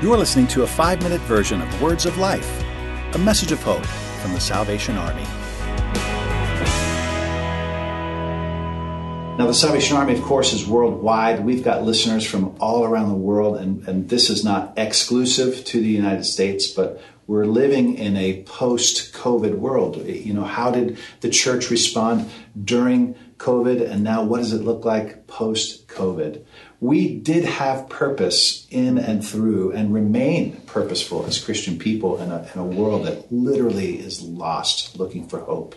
You are listening to a five minute version of Words of Life, a message of hope from the Salvation Army. Now, the Salvation Army, of course, is worldwide. We've got listeners from all around the world, and, and this is not exclusive to the United States, but we're living in a post COVID world. You know, how did the church respond during COVID, and now what does it look like post COVID? we did have purpose in and through and remain purposeful as Christian people in a, in a world that literally is lost looking for hope.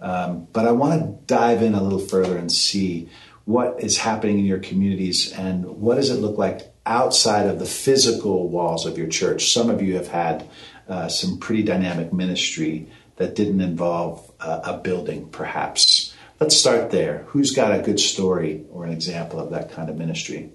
Um, but I want to dive in a little further and see what is happening in your communities and what does it look like outside of the physical walls of your church. Some of you have had uh, some pretty dynamic ministry that didn't involve uh, a building, perhaps. Let's start there. Who's got a good story or an example of that kind of ministry?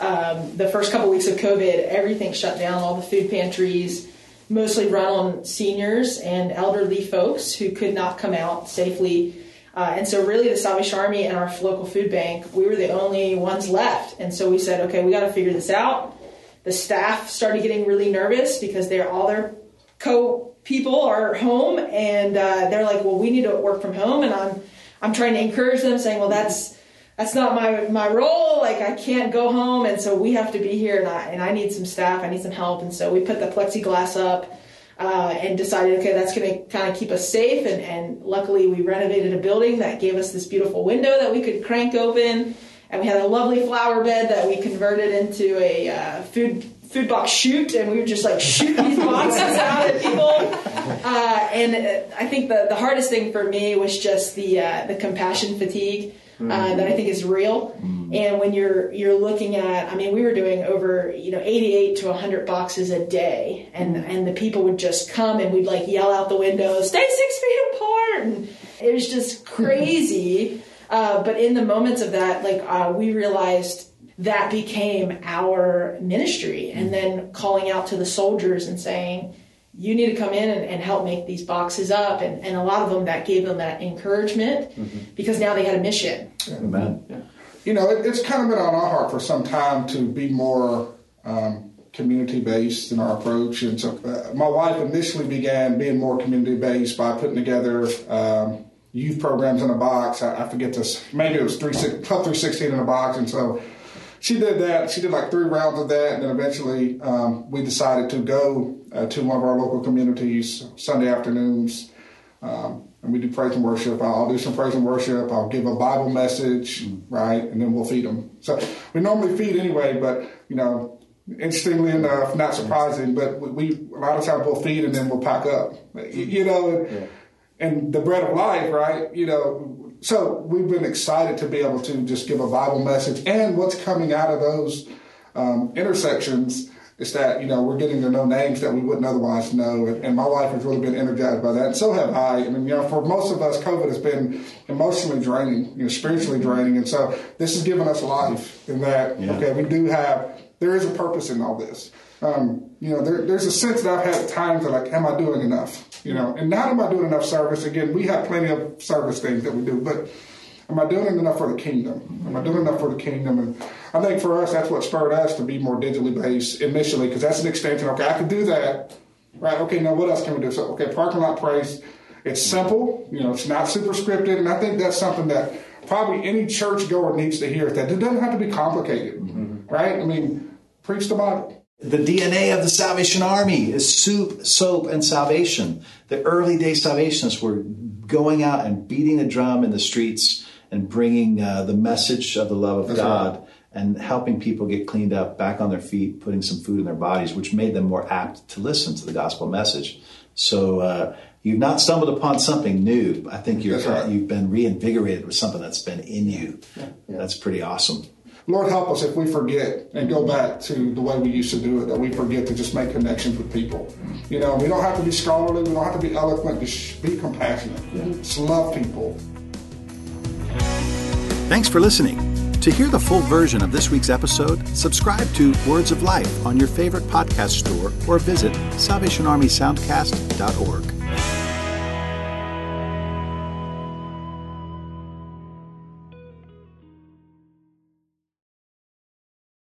Um, the first couple weeks of COVID, everything shut down, all the food pantries, mostly run on seniors and elderly folks who could not come out safely. Uh, and so, really, the Salvation Army and our local food bank, we were the only ones left. And so we said, okay, we got to figure this out. The staff started getting really nervous because they're all their co people are home, and uh, they're like, well, we need to work from home. And I'm I'm trying to encourage them, saying, "Well, that's that's not my my role. Like I can't go home, and so we have to be here, and I and I need some staff. I need some help." And so we put the plexiglass up. Uh, and decided, okay, that's going to kind of keep us safe. And, and luckily, we renovated a building that gave us this beautiful window that we could crank open. And we had a lovely flower bed that we converted into a uh, food food box chute, and we would just like shoot these boxes out at people. Uh, and uh, I think the, the hardest thing for me was just the uh, the compassion fatigue. Uh, mm-hmm. that I think is real, mm-hmm. and when you're you're looking at, I mean, we were doing over you know 88 to 100 boxes a day, and mm-hmm. and the people would just come and we'd like yell out the window, "Stay six feet apart," and it was just crazy. Uh, but in the moments of that, like uh, we realized that became our ministry. And mm-hmm. then calling out to the soldiers and saying, you need to come in and, and help make these boxes up. And, and, a lot of them that gave them that encouragement mm-hmm. because now they had a mission. Amen. Yeah. You know, it, it's kind of been on our heart for some time to be more um, community based in our approach. And so uh, my wife initially began being more community based by putting together um, youth programs in a box. I, I forget this, maybe it was three, six, 316 in a box. And so she did that. She did like three rounds of that, and then eventually um, we decided to go uh, to one of our local communities Sunday afternoons, um, and we do praise and worship. I'll do some praise and worship. I'll give a Bible message, mm-hmm. right, and then we'll feed them. So we normally feed anyway, but you know, interestingly enough, not surprising, but we a lot of times we'll feed and then we'll pack up. You know, yeah. and the bread of life, right? You know, so we've been excited to be able to just give a Bible message, and what's coming out of those um, intersections is that you know we're getting to know names that we wouldn't otherwise know, and, and, my wife has really been energized by that, and so have I. I mean, you know, for most of us, COVID has been emotionally draining, you know, spiritually draining, and so this has given us life in that. Yeah. Okay, we do have there is a purpose in all this. Um, you know, there, there's a sense that I've had times that like, am I doing enough? You know, and not am I doing enough service? Again, we have plenty of service things that we do, but am I doing enough for the kingdom? Am I doing enough for the kingdom? And I think for us, that's what spurred us to be more digitally based initially, because that's an extension. Okay, I can do that, right? Okay, now what else can we do? So, okay, parking lot praise. It's simple, you know, it's not super scripted, and I think that's something that probably any church goer needs to hear. That it doesn't have to be complicated, mm-hmm. right? I mean, preach the Bible. The DNA of the Salvation Army is soup, soap, and salvation. The early day Salvationists were going out and beating a drum in the streets and bringing uh, the message of the love of That's God right. and helping people get cleaned up, back on their feet, putting some food in their bodies, which made them more apt to listen to the gospel message. So uh, you've not stumbled upon something new. I think you're, right. you've been reinvigorated with something that's been in you. Yeah. Yeah. That's pretty awesome. Lord, help us if we forget and go back to the way we used to do it, that we forget to just make connections with people. You know, we don't have to be scholarly, we don't have to be eloquent, just be compassionate. Yeah. Just love people. Thanks for listening. To hear the full version of this week's episode, subscribe to Words of Life on your favorite podcast store or visit SalvationArmySoundcast.org.